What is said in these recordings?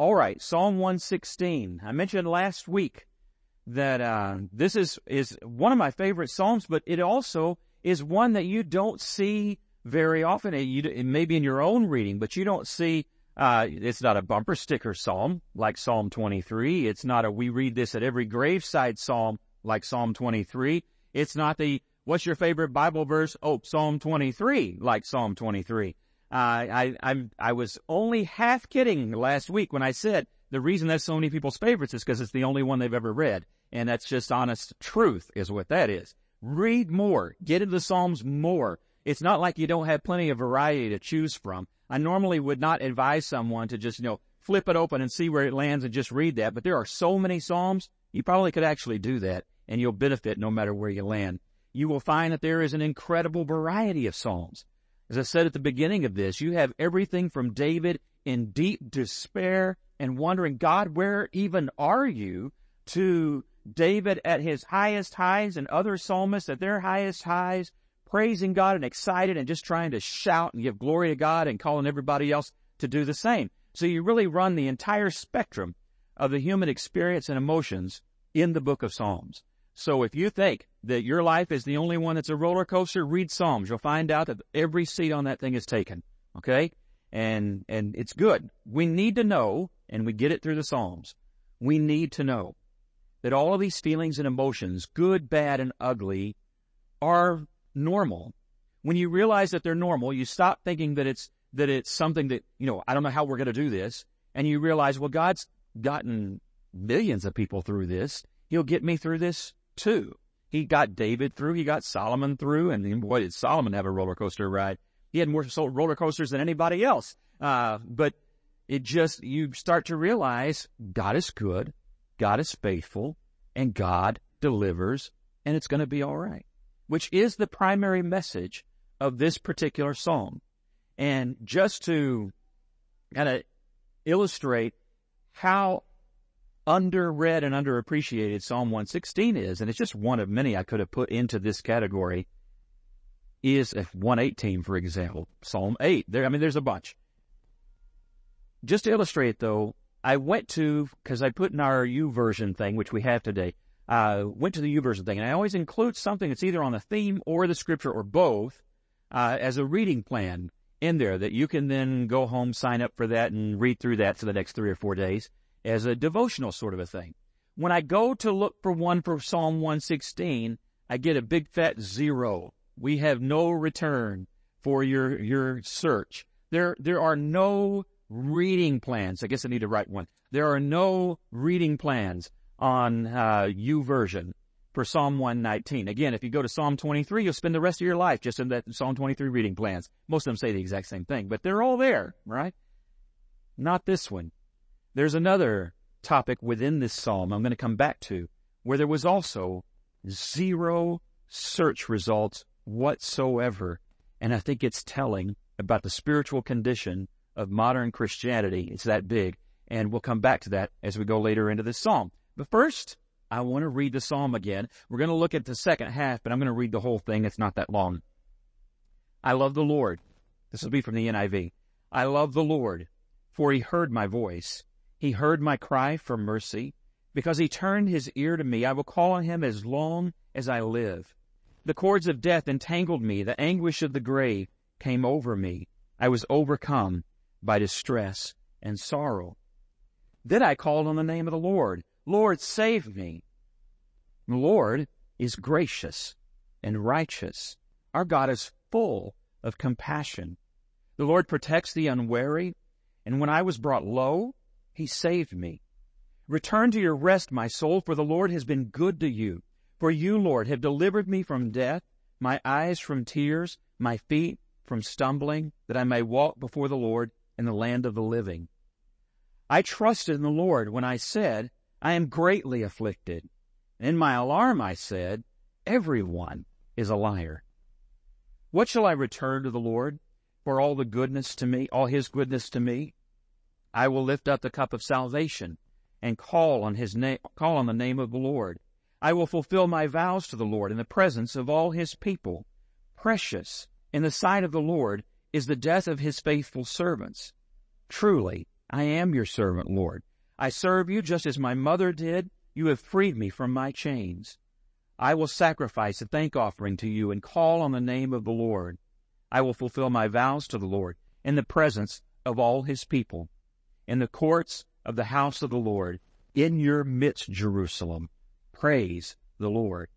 All right, Psalm 116. I mentioned last week that uh, this is is one of my favorite psalms, but it also is one that you don't see very often. You, it may be in your own reading, but you don't see. Uh, it's not a bumper sticker psalm like Psalm 23. It's not a we read this at every graveside psalm like Psalm 23. It's not the what's your favorite Bible verse? Oh, Psalm 23 like Psalm 23. Uh, I I I was only half kidding last week when I said the reason that's so many people's favorites is because it's the only one they've ever read. And that's just honest truth is what that is. Read more. Get into the Psalms more. It's not like you don't have plenty of variety to choose from. I normally would not advise someone to just, you know, flip it open and see where it lands and just read that. But there are so many Psalms, you probably could actually do that and you'll benefit no matter where you land. You will find that there is an incredible variety of Psalms. As I said at the beginning of this, you have everything from David in deep despair and wondering, God, where even are you? To David at his highest highs and other psalmists at their highest highs, praising God and excited and just trying to shout and give glory to God and calling everybody else to do the same. So you really run the entire spectrum of the human experience and emotions in the book of Psalms. So if you think that your life is the only one that's a roller coaster, read Psalms. You'll find out that every seat on that thing is taken. Okay? And, and it's good. We need to know, and we get it through the Psalms. We need to know that all of these feelings and emotions, good, bad, and ugly, are normal. When you realize that they're normal, you stop thinking that it's, that it's something that, you know, I don't know how we're going to do this. And you realize, well, God's gotten millions of people through this. He'll get me through this too. He got David through. He got Solomon through. And boy, did Solomon have a roller coaster ride. He had more roller coasters than anybody else. Uh, but it just, you start to realize God is good. God is faithful and God delivers and it's going to be all right, which is the primary message of this particular psalm. And just to kind of illustrate how underread and underappreciated Psalm 116 is, and it's just one of many I could have put into this category, is 118, for example, Psalm 8. There, I mean, there's a bunch. Just to illustrate though, I went to, cause I put in our version thing, which we have today, uh, went to the YouVersion thing and I always include something that's either on the theme or the scripture or both, uh, as a reading plan in there that you can then go home, sign up for that and read through that for the next three or four days as a devotional sort of a thing. When I go to look for one for Psalm 116, I get a big fat zero. We have no return for your, your search. There, there are no reading plans. I guess I need to write one. There are no reading plans on uh, YouVersion for Psalm 119. Again, if you go to Psalm 23, you'll spend the rest of your life just in that Psalm 23 reading plans. Most of them say the exact same thing, but they're all there, right? Not this one. There's another topic within this psalm I'm going to come back to where there was also zero search results whatsoever. And I think it's telling about the spiritual condition of modern Christianity. It's that big. And we'll come back to that as we go later into this psalm. But first, I want to read the psalm again. We're going to look at the second half, but I'm going to read the whole thing. It's not that long. I love the Lord. This will be from the NIV. I love the Lord, for he heard my voice. He heard my cry for mercy. Because he turned his ear to me, I will call on him as long as I live. The cords of death entangled me. The anguish of the grave came over me. I was overcome by distress and sorrow. Then I called on the name of the Lord. Lord, save me. The Lord is gracious and righteous. Our God is full of compassion. The Lord protects the unwary, and when I was brought low, he saved me. Return to your rest, my soul, for the Lord has been good to you. For you, Lord, have delivered me from death, my eyes from tears, my feet from stumbling, that I may walk before the Lord in the land of the living. I trusted in the Lord when I said, I am greatly afflicted. In my alarm I said, everyone is a liar. What shall I return to the Lord for all the goodness to me, all his goodness to me? I will lift up the cup of salvation and call on his name, call on the name of the Lord. I will fulfill my vows to the Lord in the presence of all his people. Precious in the sight of the Lord is the death of his faithful servants. Truly, I am your servant, Lord. I serve you just as my mother did. You have freed me from my chains. I will sacrifice a thank offering to you and call on the name of the Lord. I will fulfill my vows to the Lord in the presence of all his people, in the courts of the house of the Lord, in your midst, Jerusalem. Praise the Lord.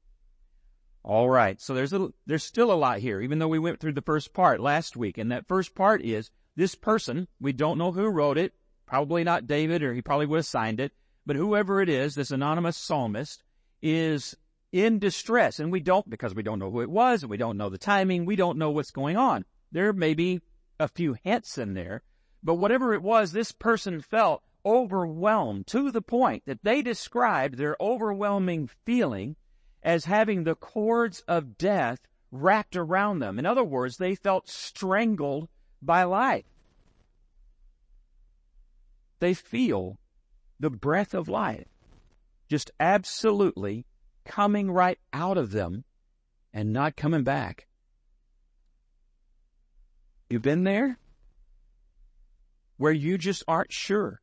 All right. So there's a, there's still a lot here, even though we went through the first part last week. And that first part is this person, we don't know who wrote it, probably not David or he probably would have signed it, but whoever it is, this anonymous psalmist is in distress and we don't, because we don't know who it was and we don't know the timing, we don't know what's going on. There may be a few hints in there, but whatever it was, this person felt overwhelmed to the point that they described their overwhelming feeling as having the cords of death wrapped around them. In other words, they felt strangled by life. They feel the breath of life just absolutely coming right out of them and not coming back. You've been there? Where you just aren't sure.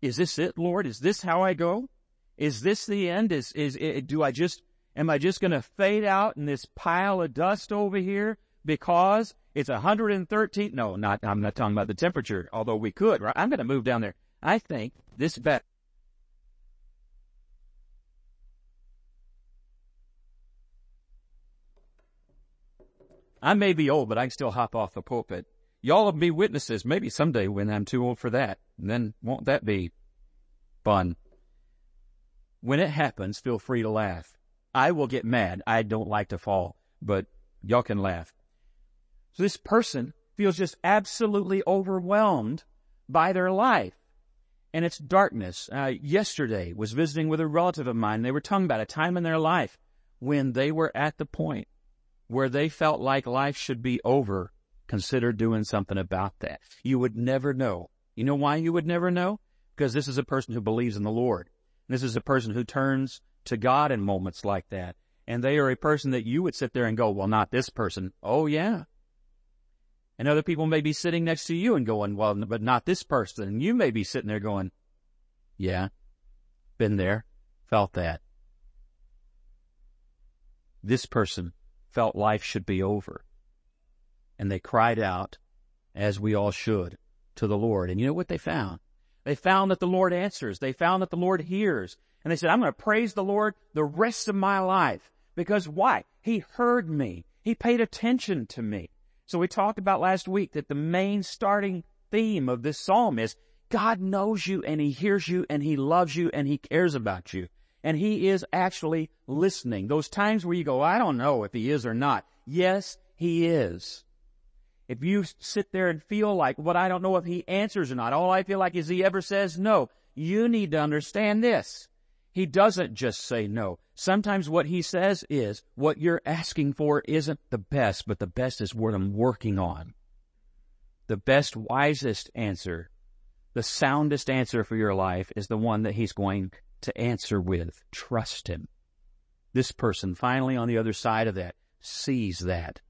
Is this it, Lord? Is this how I go? Is this the end? Is, is, do I just, am I just gonna fade out in this pile of dust over here because it's 113? No, not, I'm not talking about the temperature, although we could, right? I'm gonna move down there. I think this bet. I may be old, but I can still hop off the pulpit. Y'all will be witnesses maybe someday when I'm too old for that. And then won't that be fun? When it happens, feel free to laugh. I will get mad. I don't like to fall, but y'all can laugh. So this person feels just absolutely overwhelmed by their life and its darkness. Uh, yesterday was visiting with a relative of mine. They were talking about a time in their life when they were at the point where they felt like life should be over consider doing something about that. You would never know. You know why you would never know? Because this is a person who believes in the Lord. This is a person who turns to God in moments like that. And they are a person that you would sit there and go, well, not this person. Oh yeah. And other people may be sitting next to you and going, well, but not this person. And you may be sitting there going, yeah, been there, felt that. This person felt life should be over and they cried out, as we all should, to the Lord. And you know what they found? They found that the Lord answers. They found that the Lord hears. And they said, I'm going to praise the Lord the rest of my life. Because why? He heard me. He paid attention to me. So we talked about last week that the main starting theme of this psalm is God knows you and He hears you and He loves you and He cares about you. And He is actually listening. Those times where you go, I don't know if He is or not. Yes, He is. If you sit there and feel like, what I don't know if he answers or not, all I feel like is he ever says no. You need to understand this. He doesn't just say no. Sometimes what he says is, what you're asking for isn't the best, but the best is what I'm working on. The best, wisest answer, the soundest answer for your life is the one that he's going to answer with. Trust him. This person finally on the other side of that sees that.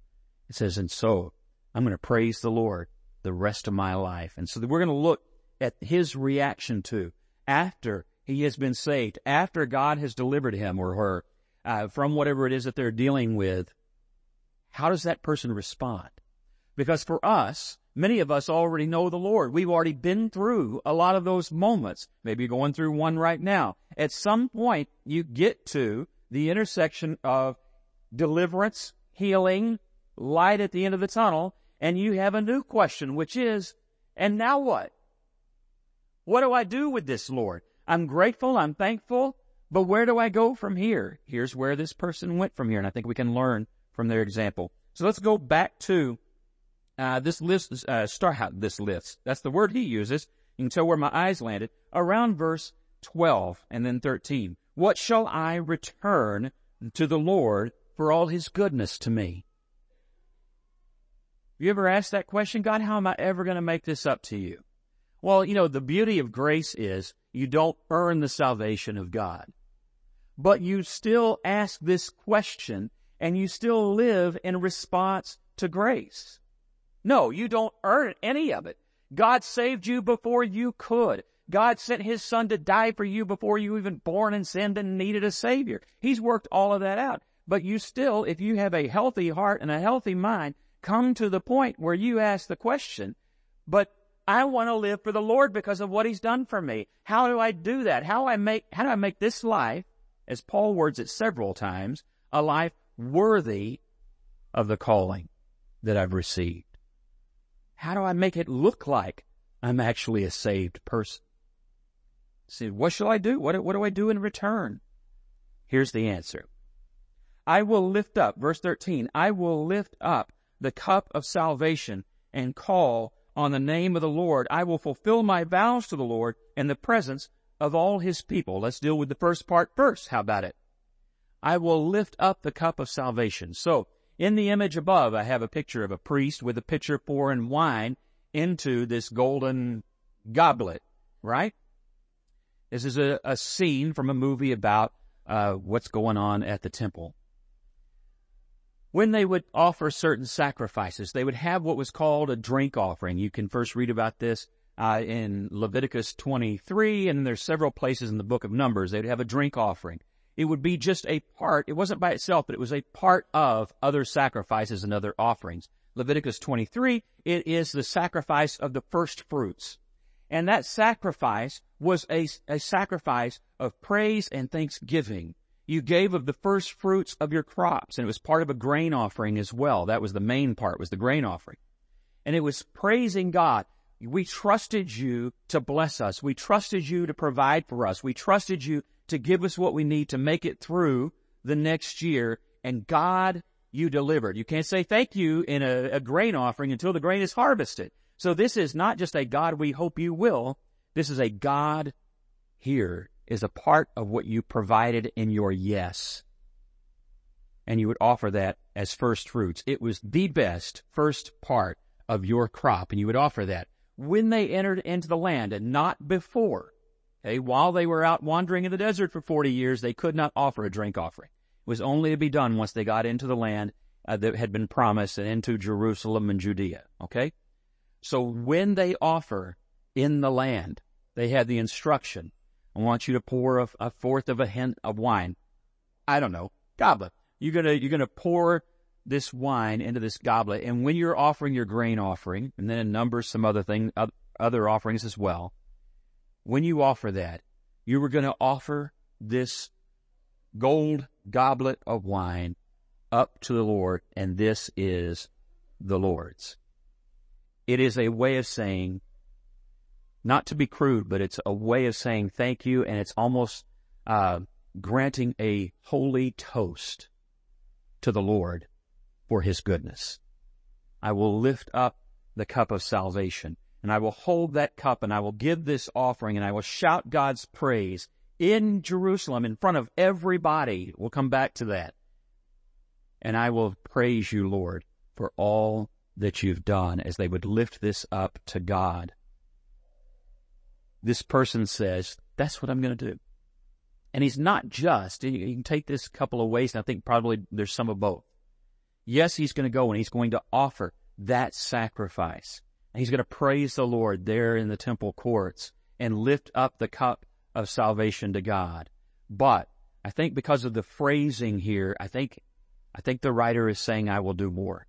It says, and so I'm going to praise the Lord the rest of my life. And so we're going to look at his reaction to after he has been saved, after God has delivered him or her uh, from whatever it is that they're dealing with. How does that person respond? Because for us, many of us already know the Lord. We've already been through a lot of those moments. Maybe going through one right now. At some point, you get to the intersection of deliverance, healing, light at the end of the tunnel, and you have a new question, which is, and now what? What do I do with this, Lord? I'm grateful, I'm thankful, but where do I go from here? Here's where this person went from here, and I think we can learn from their example. So let's go back to uh, this list, uh, start out this list. That's the word he uses. You can tell where my eyes landed. Around verse 12 and then 13. What shall I return to the Lord for all his goodness to me? You ever asked that question? God, how am I ever going to make this up to you? Well, you know, the beauty of grace is you don't earn the salvation of God. But you still ask this question and you still live in response to grace. No, you don't earn any of it. God saved you before you could. God sent His Son to die for you before you even born and sinned and needed a Savior. He's worked all of that out. But you still, if you have a healthy heart and a healthy mind, come to the point where you ask the question, but I want to live for the Lord because of what He's done for me. How do I do that? How do I make, how do I make this life, as Paul words it several times, a life worthy of the calling that I've received? How do I make it look like I'm actually a saved person? See, what shall I do? What, what do I do in return? Here's the answer. I will lift up, verse 13, I will lift up the cup of salvation and call on the name of the Lord. I will fulfill my vows to the Lord in the presence of all his people. Let's deal with the first part first. How about it? I will lift up the cup of salvation. So, in the image above, I have a picture of a priest with a pitcher pouring wine into this golden goblet, right? This is a, a scene from a movie about uh, what's going on at the temple when they would offer certain sacrifices, they would have what was called a drink offering. You can first read about this uh, in Leviticus 23, and there's several places in the book of Numbers. They'd have a drink offering. It would be just a part. It wasn't by itself, but it was a part of other sacrifices and other offerings. Leviticus 23, it is the sacrifice of the first fruits. And that sacrifice was a, a sacrifice of praise and thanksgiving you gave of the first fruits of your crops, and it was part of a grain offering as well. That was the main part, was the grain offering. And it was praising God. We trusted you to bless us. We trusted you to provide for us. We trusted you to give us what we need to make it through the next year. And God, you delivered. You can't say thank you in a, a grain offering until the grain is harvested. So this is not just a God we hope you will. This is a God here is a part of what you provided in your yes. And you would offer that as first fruits. It was the best first part of your crop, and you would offer that when they entered into the land and not before. Okay, while they were out wandering in the desert for 40 years, they could not offer a drink offering. It was only to be done once they got into the land uh, that had been promised and into Jerusalem and Judea. Okay? So when they offer in the land, they had the instruction I want you to pour a, a fourth of a hin of wine. I don't know, goblet. You're gonna, you're gonna pour this wine into this goblet. And when you're offering your grain offering, and then in Numbers some other thing, other offerings as well, when you offer that, you were to offer this gold goblet of wine up to the Lord, and this is the Lord's. It is a way of saying, not to be crude, but it's a way of saying thank you, and it's almost uh, granting a holy toast to the Lord for His goodness. I will lift up the cup of salvation, and I will hold that cup, and I will give this offering, and I will shout God's praise in Jerusalem in front of everybody. We'll come back to that. And I will praise you, Lord, for all that you've done as they would lift this up to God this person says, that's what I'm going to do. And he's not just, you can take this couple of ways, and I think probably there's some of both. Yes, he's going to go and he's going to offer that sacrifice. And he's going to praise the Lord there in the temple courts and lift up the cup of salvation to God. But I think because of the phrasing here, I think, I think the writer is saying, I will do more.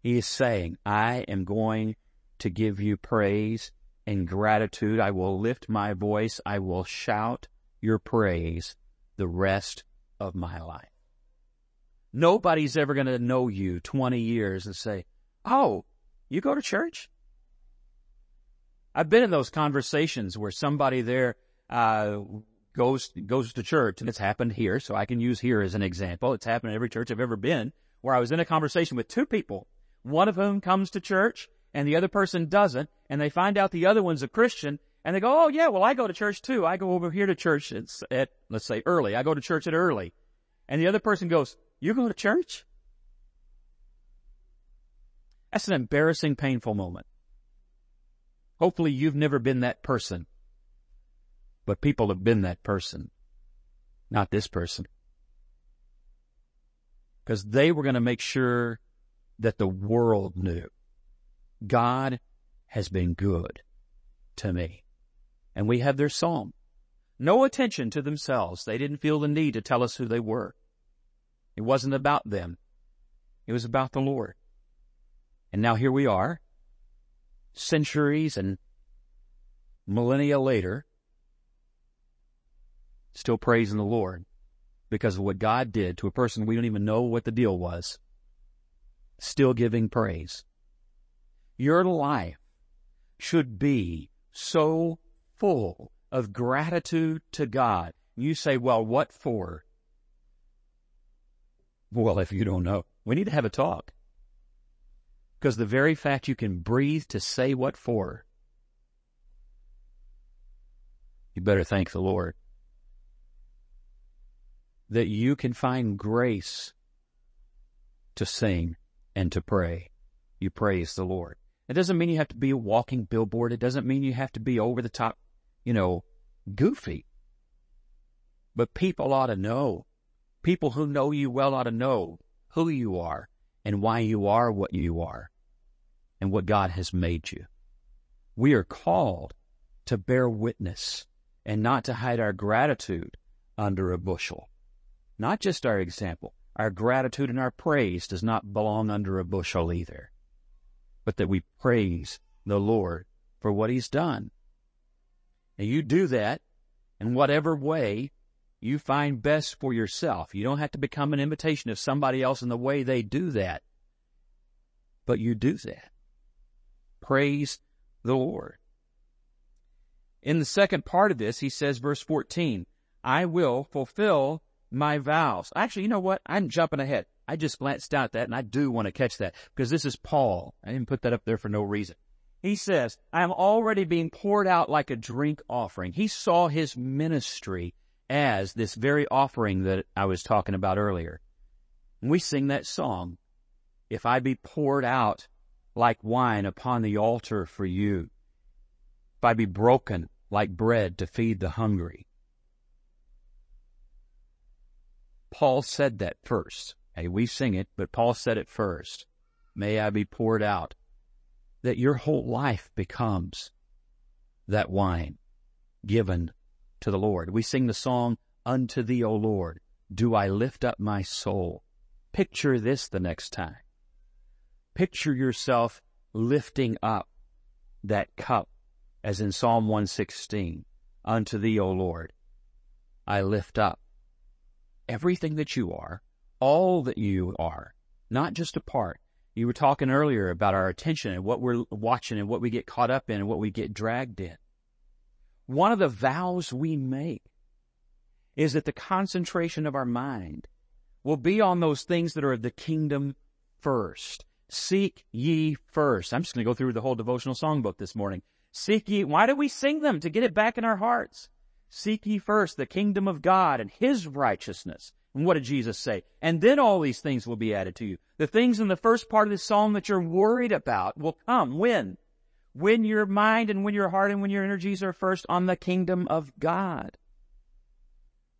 He is saying, I am going to give you praise in gratitude, I will lift my voice. I will shout your praise the rest of my life. Nobody's ever going to know you 20 years and say, Oh, you go to church? I've been in those conversations where somebody there, uh, goes, goes to church and it's happened here. So I can use here as an example. It's happened in every church I've ever been where I was in a conversation with two people, one of whom comes to church and the other person doesn't, and they find out the other one's a Christian, and they go, oh yeah, well I go to church too. I go over here to church at, at let's say early. I go to church at early. And the other person goes, you go to church? That's an embarrassing, painful moment. Hopefully you've never been that person. But people have been that person. Not this person. Because they were going to make sure that the world knew God has been good to me. And we have their psalm. No attention to themselves. They didn't feel the need to tell us who they were. It wasn't about them. It was about the Lord. And now here we are, centuries and millennia later, still praising the Lord because of what God did to a person we don't even know what the deal was. Still giving praise. Your life should be so full of gratitude to God. You say, well, what for? Well, if you don't know, we need to have a talk. Because the very fact you can breathe to say what for, you better thank the Lord. That you can find grace to sing and to pray. You praise the Lord. It doesn't mean you have to be a walking billboard. It doesn't mean you have to be over the top, you know, goofy. But people ought to know. People who know you well ought to know who you are and why you are what you are and what God has made you. We are called to bear witness and not to hide our gratitude under a bushel. Not just our example. Our gratitude and our praise does not belong under a bushel either, but that we praise the Lord for what He's done. And you do that in whatever way you find best for yourself. You don't have to become an imitation of somebody else in the way they do that. But you do that. Praise the Lord. In the second part of this, he says, verse 14, I will fulfill my vows. Actually, you know what? I'm jumping ahead. I just glanced down at that and I do want to catch that because this is Paul. I didn't put that up there for no reason. He says, I am already being poured out like a drink offering. He saw his ministry as this very offering that I was talking about earlier. And we sing that song, If I be poured out like wine upon the altar for you, if I be broken like bread to feed the hungry. Paul said that first. Hey, we sing it, but Paul said it first. May I be poured out. That your whole life becomes that wine given to the Lord. We sing the song, Unto thee, O Lord, do I lift up my soul. Picture this the next time. Picture yourself lifting up that cup as in Psalm 116. Unto thee, O Lord, I lift up everything that you are, all that you are, not just a part. You were talking earlier about our attention and what we're watching and what we get caught up in and what we get dragged in. One of the vows we make is that the concentration of our mind will be on those things that are of the kingdom first. Seek ye first. I'm just going to go through the whole devotional songbook this morning. Seek ye, why do we sing them? To get it back in our hearts. Seek ye first the kingdom of God and His righteousness. And what did Jesus say? And then all these things will be added to you. The things in the first part of the psalm that you're worried about will come. When? when your mind and when your heart and when your energies are first on the kingdom of God.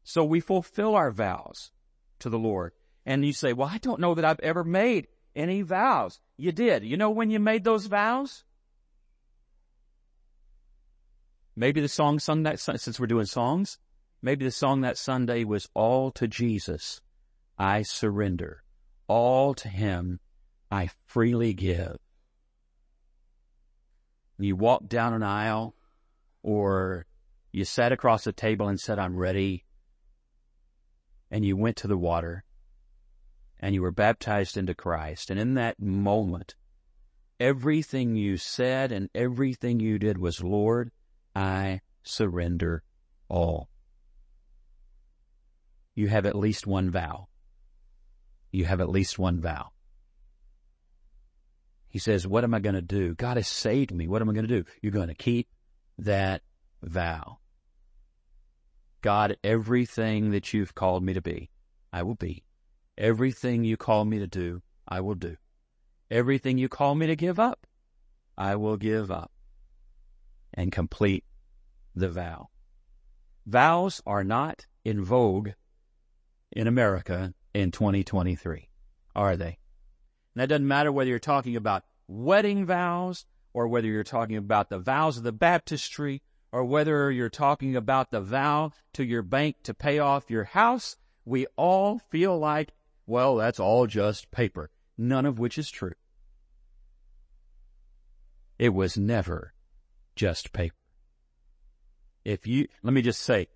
So we fulfill our vows to the Lord. And you say, well, I don't know that I've ever made any vows. You did. You know when you made those vows? Maybe the song sung that, since we're doing songs, maybe the song that Sunday was all to Jesus. I surrender. All to Him I freely give you walked down an aisle or you sat across the table and said, I'm ready. And you went to the water and you were baptized into Christ. And in that moment, everything you said and everything you did was, Lord, I surrender all. You have at least one vow. You have at least one vow. He says, what am I going to do? God has saved me. What am I going to do? You're going to keep that vow. God, everything that you've called me to be, I will be. Everything you call me to do, I will do. Everything you call me to give up, I will give up and complete the vow. Vows are not in vogue in America in 2023, are they? And that doesn't matter whether you're talking about wedding vows or whether you're talking about the vows of the baptistry, or whether you're talking about the vow to your bank to pay off your house, we all feel like, well, that's all just paper, none of which is true. It was never just paper. If you, let me just say,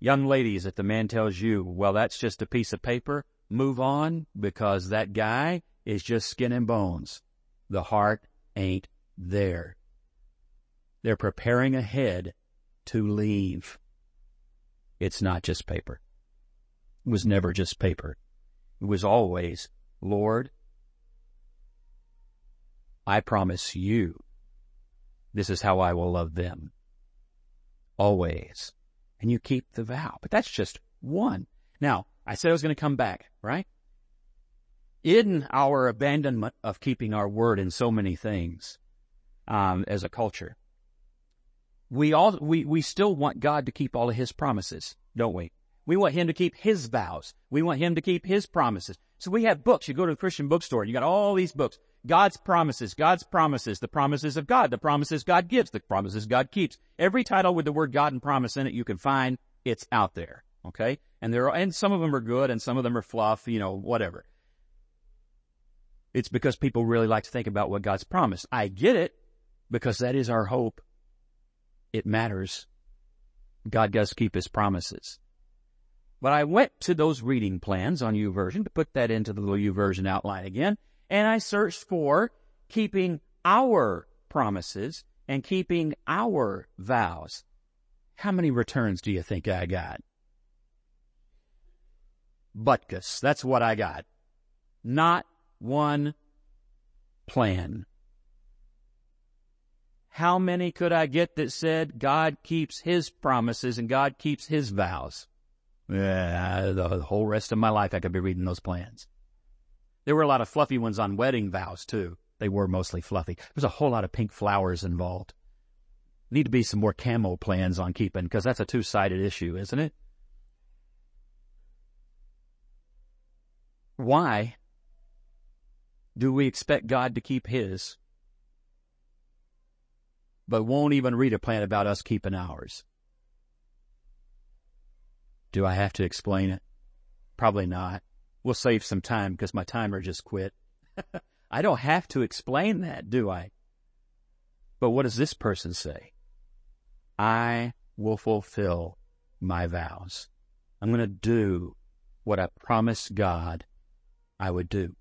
young ladies, if the man tells you, well, that's just a piece of paper, move on because that guy is just skin and bones. The heart ain't there. They're preparing ahead to leave. It's not just paper. It was never just paper. It was always, Lord, I promise you, this is how I will love them. Always. And you keep the vow. But that's just one. Now, I said I was going to come back, right? In our abandonment of keeping our word in so many things, um, as a culture, we all, we, we still want God to keep all of His promises, don't we? We want Him to keep His vows. We want Him to keep His promises. So we have books. You go to a Christian bookstore and you got all these books. God's promises, God's promises, the promises of God, the promises God gives, the promises God keeps. Every title with the word God and promise in it you can find, it's out there. Okay? And there are, and some of them are good and some of them are fluff, you know, whatever. It's because people really like to think about what God's promised. I get it because that is our hope. It matters. God does keep his promises. But I went to those reading plans on YouVersion to put that into the little YouVersion outline again and I searched for keeping our promises and keeping our vows. How many returns do you think I got? Butkus. That's what I got. Not one plan. How many could I get that said God keeps His promises and God keeps His vows? Yeah, the whole rest of my life I could be reading those plans. There were a lot of fluffy ones on wedding vows too. They were mostly fluffy. There's a whole lot of pink flowers involved. Need to be some more camo plans on keeping because that's a two-sided issue, isn't it? Why do we expect God to keep his, but won't even read a plan about us keeping ours? Do I have to explain it? Probably not. We'll save some time because my timer just quit. I don't have to explain that, do I? But what does this person say? I will fulfill my vows. I'm going to do what I promised God I would do.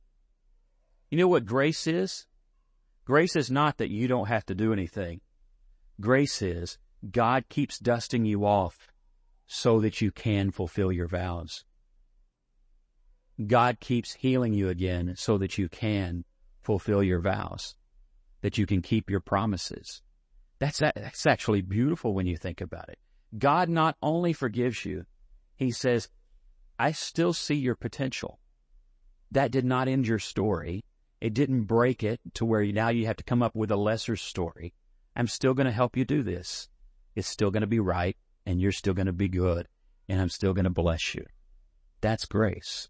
You know what grace is? Grace is not that you don't have to do anything. Grace is God keeps dusting you off so that you can fulfill your vows. God keeps healing you again so that you can fulfill your vows, that you can keep your promises. That's, that's actually beautiful when you think about it. God not only forgives you, He says, I still see your potential. That did not end your story. It didn't break it to where now you have to come up with a lesser story. I'm still going to help you do this. It's still going to be right and you're still going to be good and I'm still going to bless you. That's grace.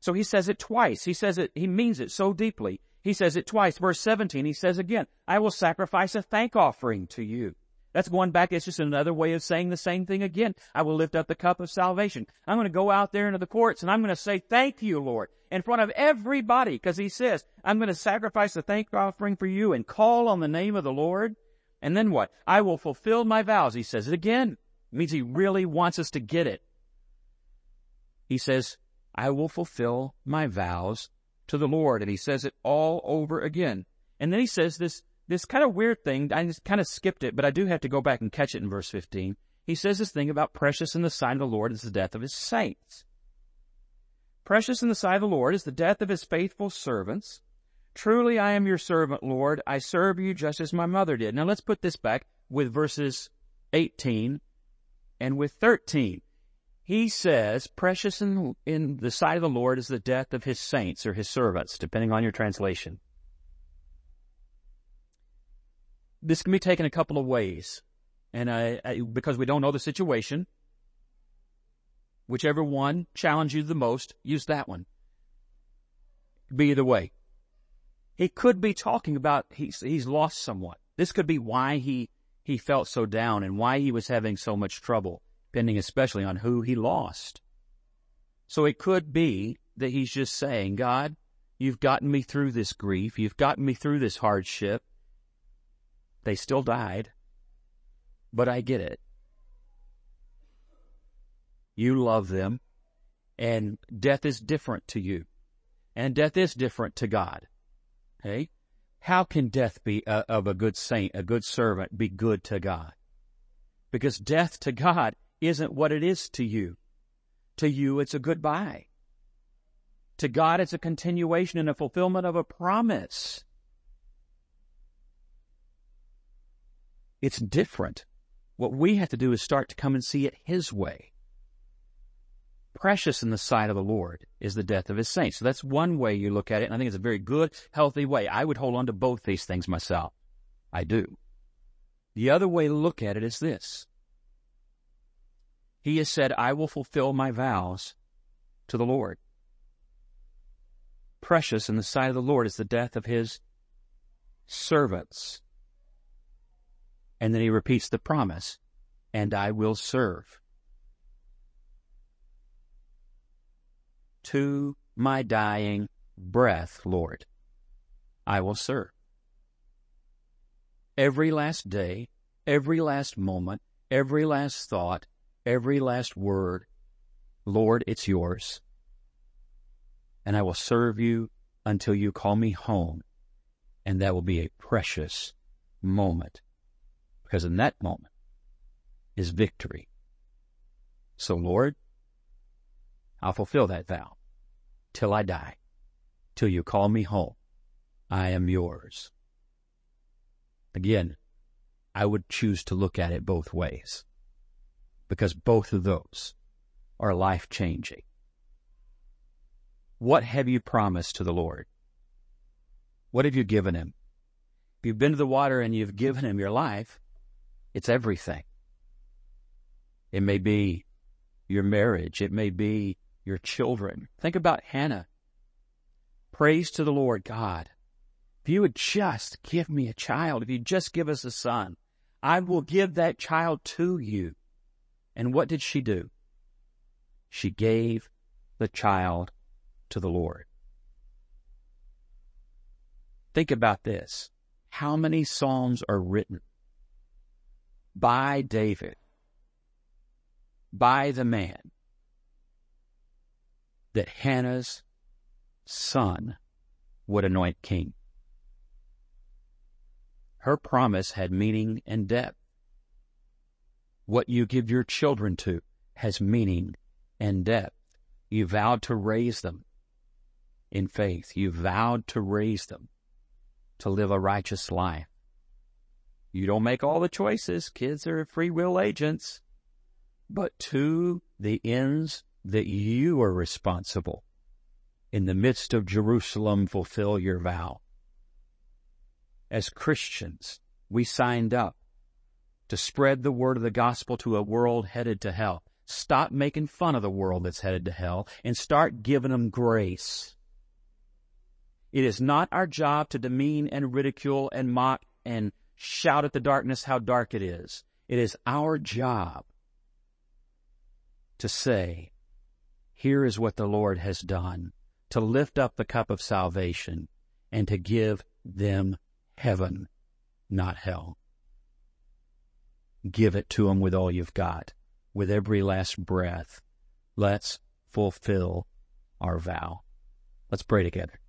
So he says it twice. He says it, he means it so deeply. He says it twice. Verse 17, he says again, I will sacrifice a thank offering to you. That's going back. It's just another way of saying the same thing again. I will lift up the cup of salvation. I'm going to go out there into the courts and I'm going to say, thank you, Lord, in front of everybody, because he says, I'm going to sacrifice a thank offering for you and call on the name of the Lord. And then what? I will fulfill my vows. He says it again. It means he really wants us to get it. He says, I will fulfill my vows to the Lord. And he says it all over again. And then he says this, this kind of weird thing. I kind of skipped it, but I do have to go back and catch it in verse 15. He says this thing about precious in the sight of the Lord is the death of his saints. Precious in the sight of the Lord is the death of his faithful servants. Truly I am your servant, Lord. I serve you just as my mother did. Now let's put this back with verses 18 and with 13 he says, precious in, in the sight of the Lord is the death of his saints or his servants, depending on your translation. This can be taken a couple of ways. And I, I, because we don't know the situation, whichever one challenges you the most, use that one. Be either way. He could be talking about he's, he's lost someone. This could be why he, he felt so down and why he was having so much trouble, depending especially on who he lost. So it could be that he's just saying, God, you've gotten me through this grief. You've gotten me through this hardship. They still died, but I get it. You love them and death is different to you and death is different to God. Okay. How can death be a, of a good saint, a good servant, be good to God? Because death to God isn't what it is to you. To you, it's a goodbye. To God, it's a continuation and a fulfillment of a promise. It's different. What we have to do is start to come and see it His way. Precious in the sight of the Lord is the death of His saints. So that's one way you look at it, and I think it's a very good, healthy way. I would hold on to both these things myself. I do. The other way to look at it is this. He has said, I will fulfill my vows to the Lord. Precious in the sight of the Lord is the death of His servants. And then he repeats the promise, and I will serve. To my dying breath, Lord, I will serve. Every last day, every last moment, every last thought, every last word, Lord, it's yours. And I will serve you until you call me home. And that will be a precious moment because in that moment is victory. So Lord, I'll fulfill that vow till I die, till you call me home. I am yours. Again, I would choose to look at it both ways because both of those are life changing. What have you promised to the Lord? What have you given him? If you've been to the water and you've given him your life, it's everything. It may be your marriage. It may be your children. Think about Hannah. Praise to the Lord God. If you would just give me a child, if you just give us a son, I will give that child to you. And what did she do? She gave the child to the Lord. Think about this. How many Psalms are written by David, by the man, that Hannah's son would anoint king. Her promise had meaning and depth. What you give your children to has meaning and depth. You vowed to raise them in faith. You vowed to raise them to live a righteous life. You don't make all the choices. Kids are free will agents. But to the ends that you are responsible in the midst of Jerusalem, fulfill your vow. As Christians, we signed up to spread the word of the gospel to a world headed to hell. Stop making fun of the world that's headed to hell and start giving them grace. It is not our job to demean and ridicule and mock and shout at the darkness how dark it is. It is our job to say, here is what the Lord has done, to lift up the cup of salvation and to give them heaven, not hell. Give it to them with all you've got, with every last breath. Let's fulfill our vow. Let's pray together.